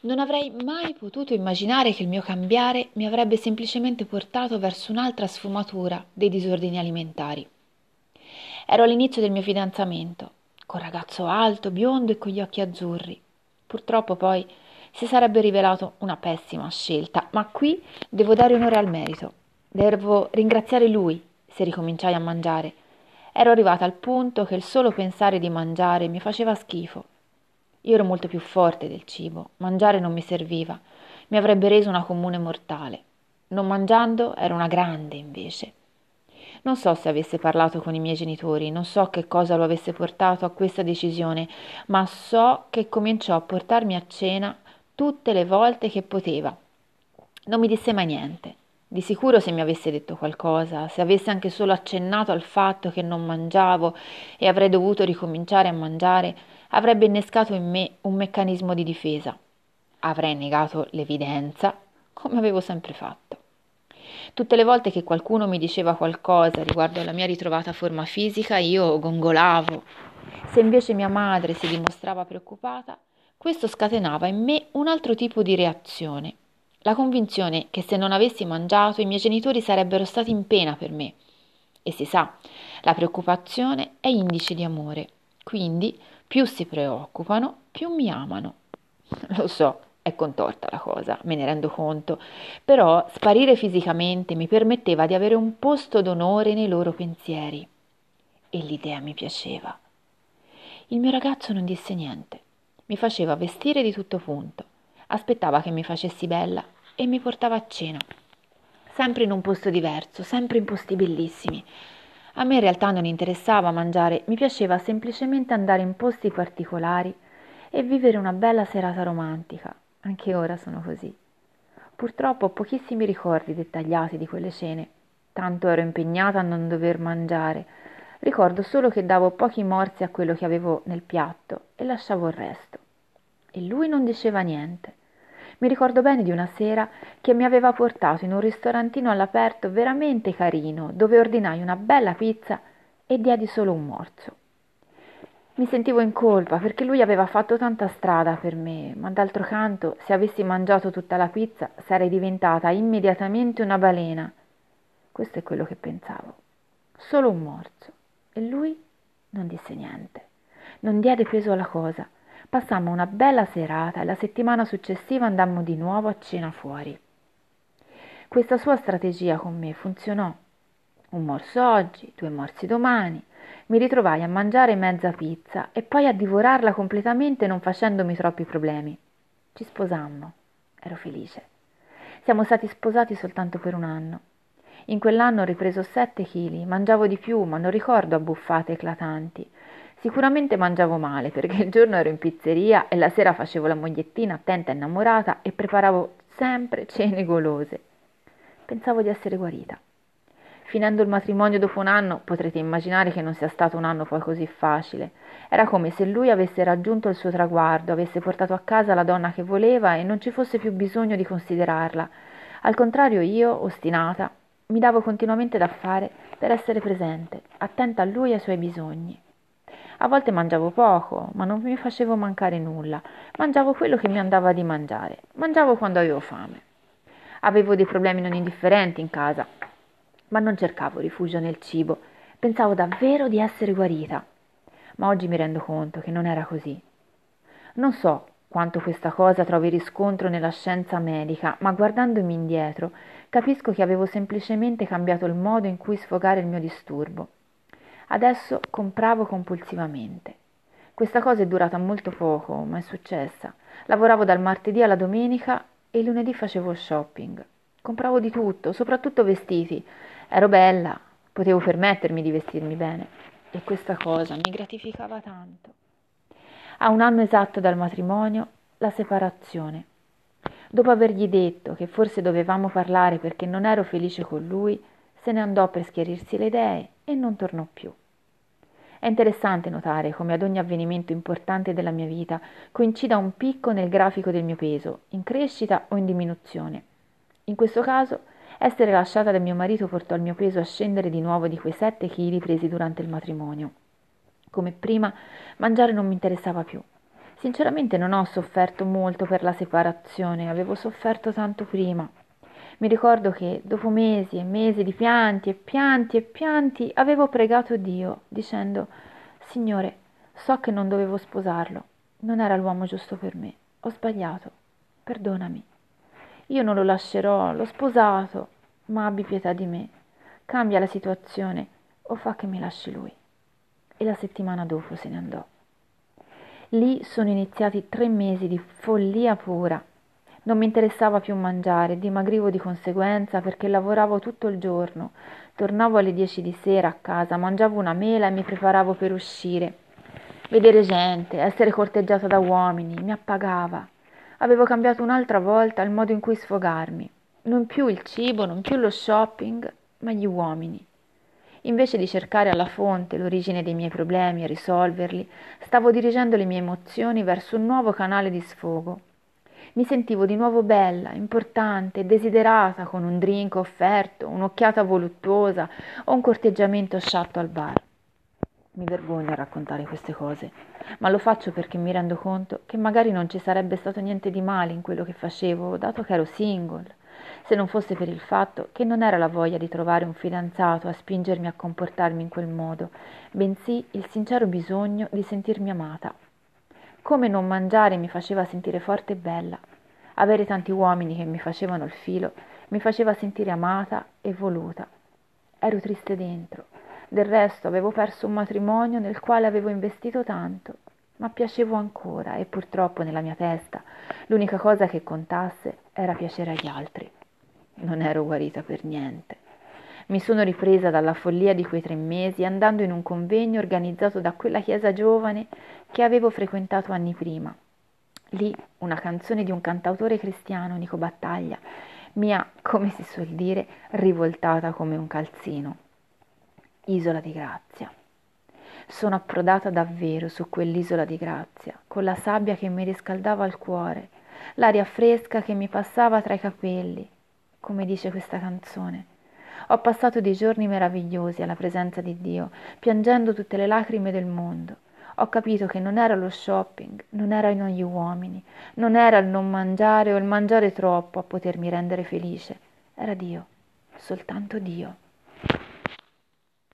Non avrei mai potuto immaginare che il mio cambiare mi avrebbe semplicemente portato verso un'altra sfumatura dei disordini alimentari. Ero all'inizio del mio fidanzamento, con ragazzo alto, biondo e con gli occhi azzurri. Purtroppo poi si sarebbe rivelato una pessima scelta, ma qui devo dare onore al merito. Devo ringraziare lui se ricominciai a mangiare. Ero arrivata al punto che il solo pensare di mangiare mi faceva schifo io ero molto più forte del cibo, mangiare non mi serviva, mi avrebbe reso una comune mortale. Non mangiando ero una grande invece. Non so se avesse parlato con i miei genitori, non so che cosa lo avesse portato a questa decisione, ma so che cominciò a portarmi a cena tutte le volte che poteva. Non mi disse mai niente. Di sicuro se mi avesse detto qualcosa, se avesse anche solo accennato al fatto che non mangiavo e avrei dovuto ricominciare a mangiare, avrebbe innescato in me un meccanismo di difesa. Avrei negato l'evidenza, come avevo sempre fatto. Tutte le volte che qualcuno mi diceva qualcosa riguardo alla mia ritrovata forma fisica, io gongolavo. Se invece mia madre si dimostrava preoccupata, questo scatenava in me un altro tipo di reazione, la convinzione che se non avessi mangiato i miei genitori sarebbero stati in pena per me. E si sa, la preoccupazione è indice di amore, quindi più si preoccupano, più mi amano. Lo so, è contorta la cosa, me ne rendo conto, però sparire fisicamente mi permetteva di avere un posto d'onore nei loro pensieri. E l'idea mi piaceva. Il mio ragazzo non disse niente, mi faceva vestire di tutto punto, aspettava che mi facessi bella e mi portava a cena. Sempre in un posto diverso, sempre in posti bellissimi. A me in realtà non interessava mangiare, mi piaceva semplicemente andare in posti particolari e vivere una bella serata romantica. Anche ora sono così. Purtroppo ho pochissimi ricordi dettagliati di quelle cene, tanto ero impegnata a non dover mangiare. Ricordo solo che davo pochi morsi a quello che avevo nel piatto e lasciavo il resto. E lui non diceva niente. Mi ricordo bene di una sera che mi aveva portato in un ristorantino all'aperto veramente carino, dove ordinai una bella pizza e diedi solo un morso. Mi sentivo in colpa perché lui aveva fatto tanta strada per me, ma d'altro canto, se avessi mangiato tutta la pizza, sarei diventata immediatamente una balena. Questo è quello che pensavo. Solo un morso. E lui non disse niente. Non diede peso alla cosa Passammo una bella serata e la settimana successiva andammo di nuovo a cena fuori. Questa sua strategia con me funzionò. Un morso oggi, due morsi domani. Mi ritrovai a mangiare mezza pizza e poi a divorarla completamente non facendomi troppi problemi. Ci sposammo. Ero felice. Siamo stati sposati soltanto per un anno. In quell'anno ho ripreso sette chili, mangiavo di più, ma non ricordo abbuffate eclatanti. Sicuramente mangiavo male perché il giorno ero in pizzeria e la sera facevo la mogliettina attenta e innamorata e preparavo sempre cene golose. Pensavo di essere guarita. Finendo il matrimonio dopo un anno, potrete immaginare che non sia stato un anno poi così facile. Era come se lui avesse raggiunto il suo traguardo, avesse portato a casa la donna che voleva e non ci fosse più bisogno di considerarla. Al contrario, io, ostinata, mi davo continuamente da fare per essere presente, attenta a lui e ai suoi bisogni. A volte mangiavo poco, ma non mi facevo mancare nulla. Mangiavo quello che mi andava di mangiare. Mangiavo quando avevo fame. Avevo dei problemi non indifferenti in casa, ma non cercavo rifugio nel cibo. Pensavo davvero di essere guarita. Ma oggi mi rendo conto che non era così. Non so quanto questa cosa trovi riscontro nella scienza medica, ma guardandomi indietro capisco che avevo semplicemente cambiato il modo in cui sfogare il mio disturbo. Adesso compravo compulsivamente. Questa cosa è durata molto poco, ma è successa. Lavoravo dal martedì alla domenica e il lunedì facevo shopping. Compravo di tutto, soprattutto vestiti. Ero bella, potevo permettermi di vestirmi bene e questa cosa mi gratificava tanto. A un anno esatto dal matrimonio, la separazione. Dopo avergli detto che forse dovevamo parlare perché non ero felice con lui, se ne andò per schiarirsi le idee e non tornò più. È interessante notare come ad ogni avvenimento importante della mia vita coincida un picco nel grafico del mio peso, in crescita o in diminuzione. In questo caso, essere lasciata da mio marito portò il mio peso a scendere di nuovo di quei sette chili presi durante il matrimonio. Come prima, mangiare non mi interessava più. Sinceramente non ho sofferto molto per la separazione, avevo sofferto tanto prima. Mi ricordo che dopo mesi e mesi di pianti e pianti e pianti avevo pregato Dio dicendo Signore, so che non dovevo sposarlo, non era l'uomo giusto per me, ho sbagliato, perdonami. Io non lo lascerò, l'ho sposato, ma abbi pietà di me, cambia la situazione o fa che mi lasci lui. E la settimana dopo se ne andò. Lì sono iniziati tre mesi di follia pura. Non mi interessava più mangiare, dimagrivo di conseguenza perché lavoravo tutto il giorno. Tornavo alle dieci di sera a casa, mangiavo una mela e mi preparavo per uscire. Vedere gente, essere corteggiata da uomini, mi appagava. Avevo cambiato un'altra volta il modo in cui sfogarmi. Non più il cibo, non più lo shopping, ma gli uomini. Invece di cercare alla fonte l'origine dei miei problemi e risolverli, stavo dirigendo le mie emozioni verso un nuovo canale di sfogo. Mi sentivo di nuovo bella, importante, desiderata con un drink offerto, un'occhiata voluttuosa o un corteggiamento sciatto al bar. Mi vergogno a raccontare queste cose, ma lo faccio perché mi rendo conto che magari non ci sarebbe stato niente di male in quello che facevo, dato che ero single se non fosse per il fatto che non era la voglia di trovare un fidanzato a spingermi a comportarmi in quel modo, bensì il sincero bisogno di sentirmi amata. Come non mangiare mi faceva sentire forte e bella. Avere tanti uomini che mi facevano il filo mi faceva sentire amata e voluta. Ero triste dentro. Del resto avevo perso un matrimonio nel quale avevo investito tanto, ma piacevo ancora e purtroppo nella mia testa l'unica cosa che contasse era piacere agli altri non ero guarita per niente. Mi sono ripresa dalla follia di quei tre mesi andando in un convegno organizzato da quella chiesa giovane che avevo frequentato anni prima. Lì una canzone di un cantautore cristiano, Nico Battaglia, mi ha, come si suol dire, rivoltata come un calzino. Isola di Grazia. Sono approdata davvero su quell'isola di grazia, con la sabbia che mi riscaldava il cuore, l'aria fresca che mi passava tra i capelli, come dice questa canzone. Ho passato dei giorni meravigliosi alla presenza di Dio, piangendo tutte le lacrime del mondo. Ho capito che non era lo shopping, non erano gli uomini, non era il non mangiare o il mangiare troppo a potermi rendere felice. Era Dio, soltanto Dio.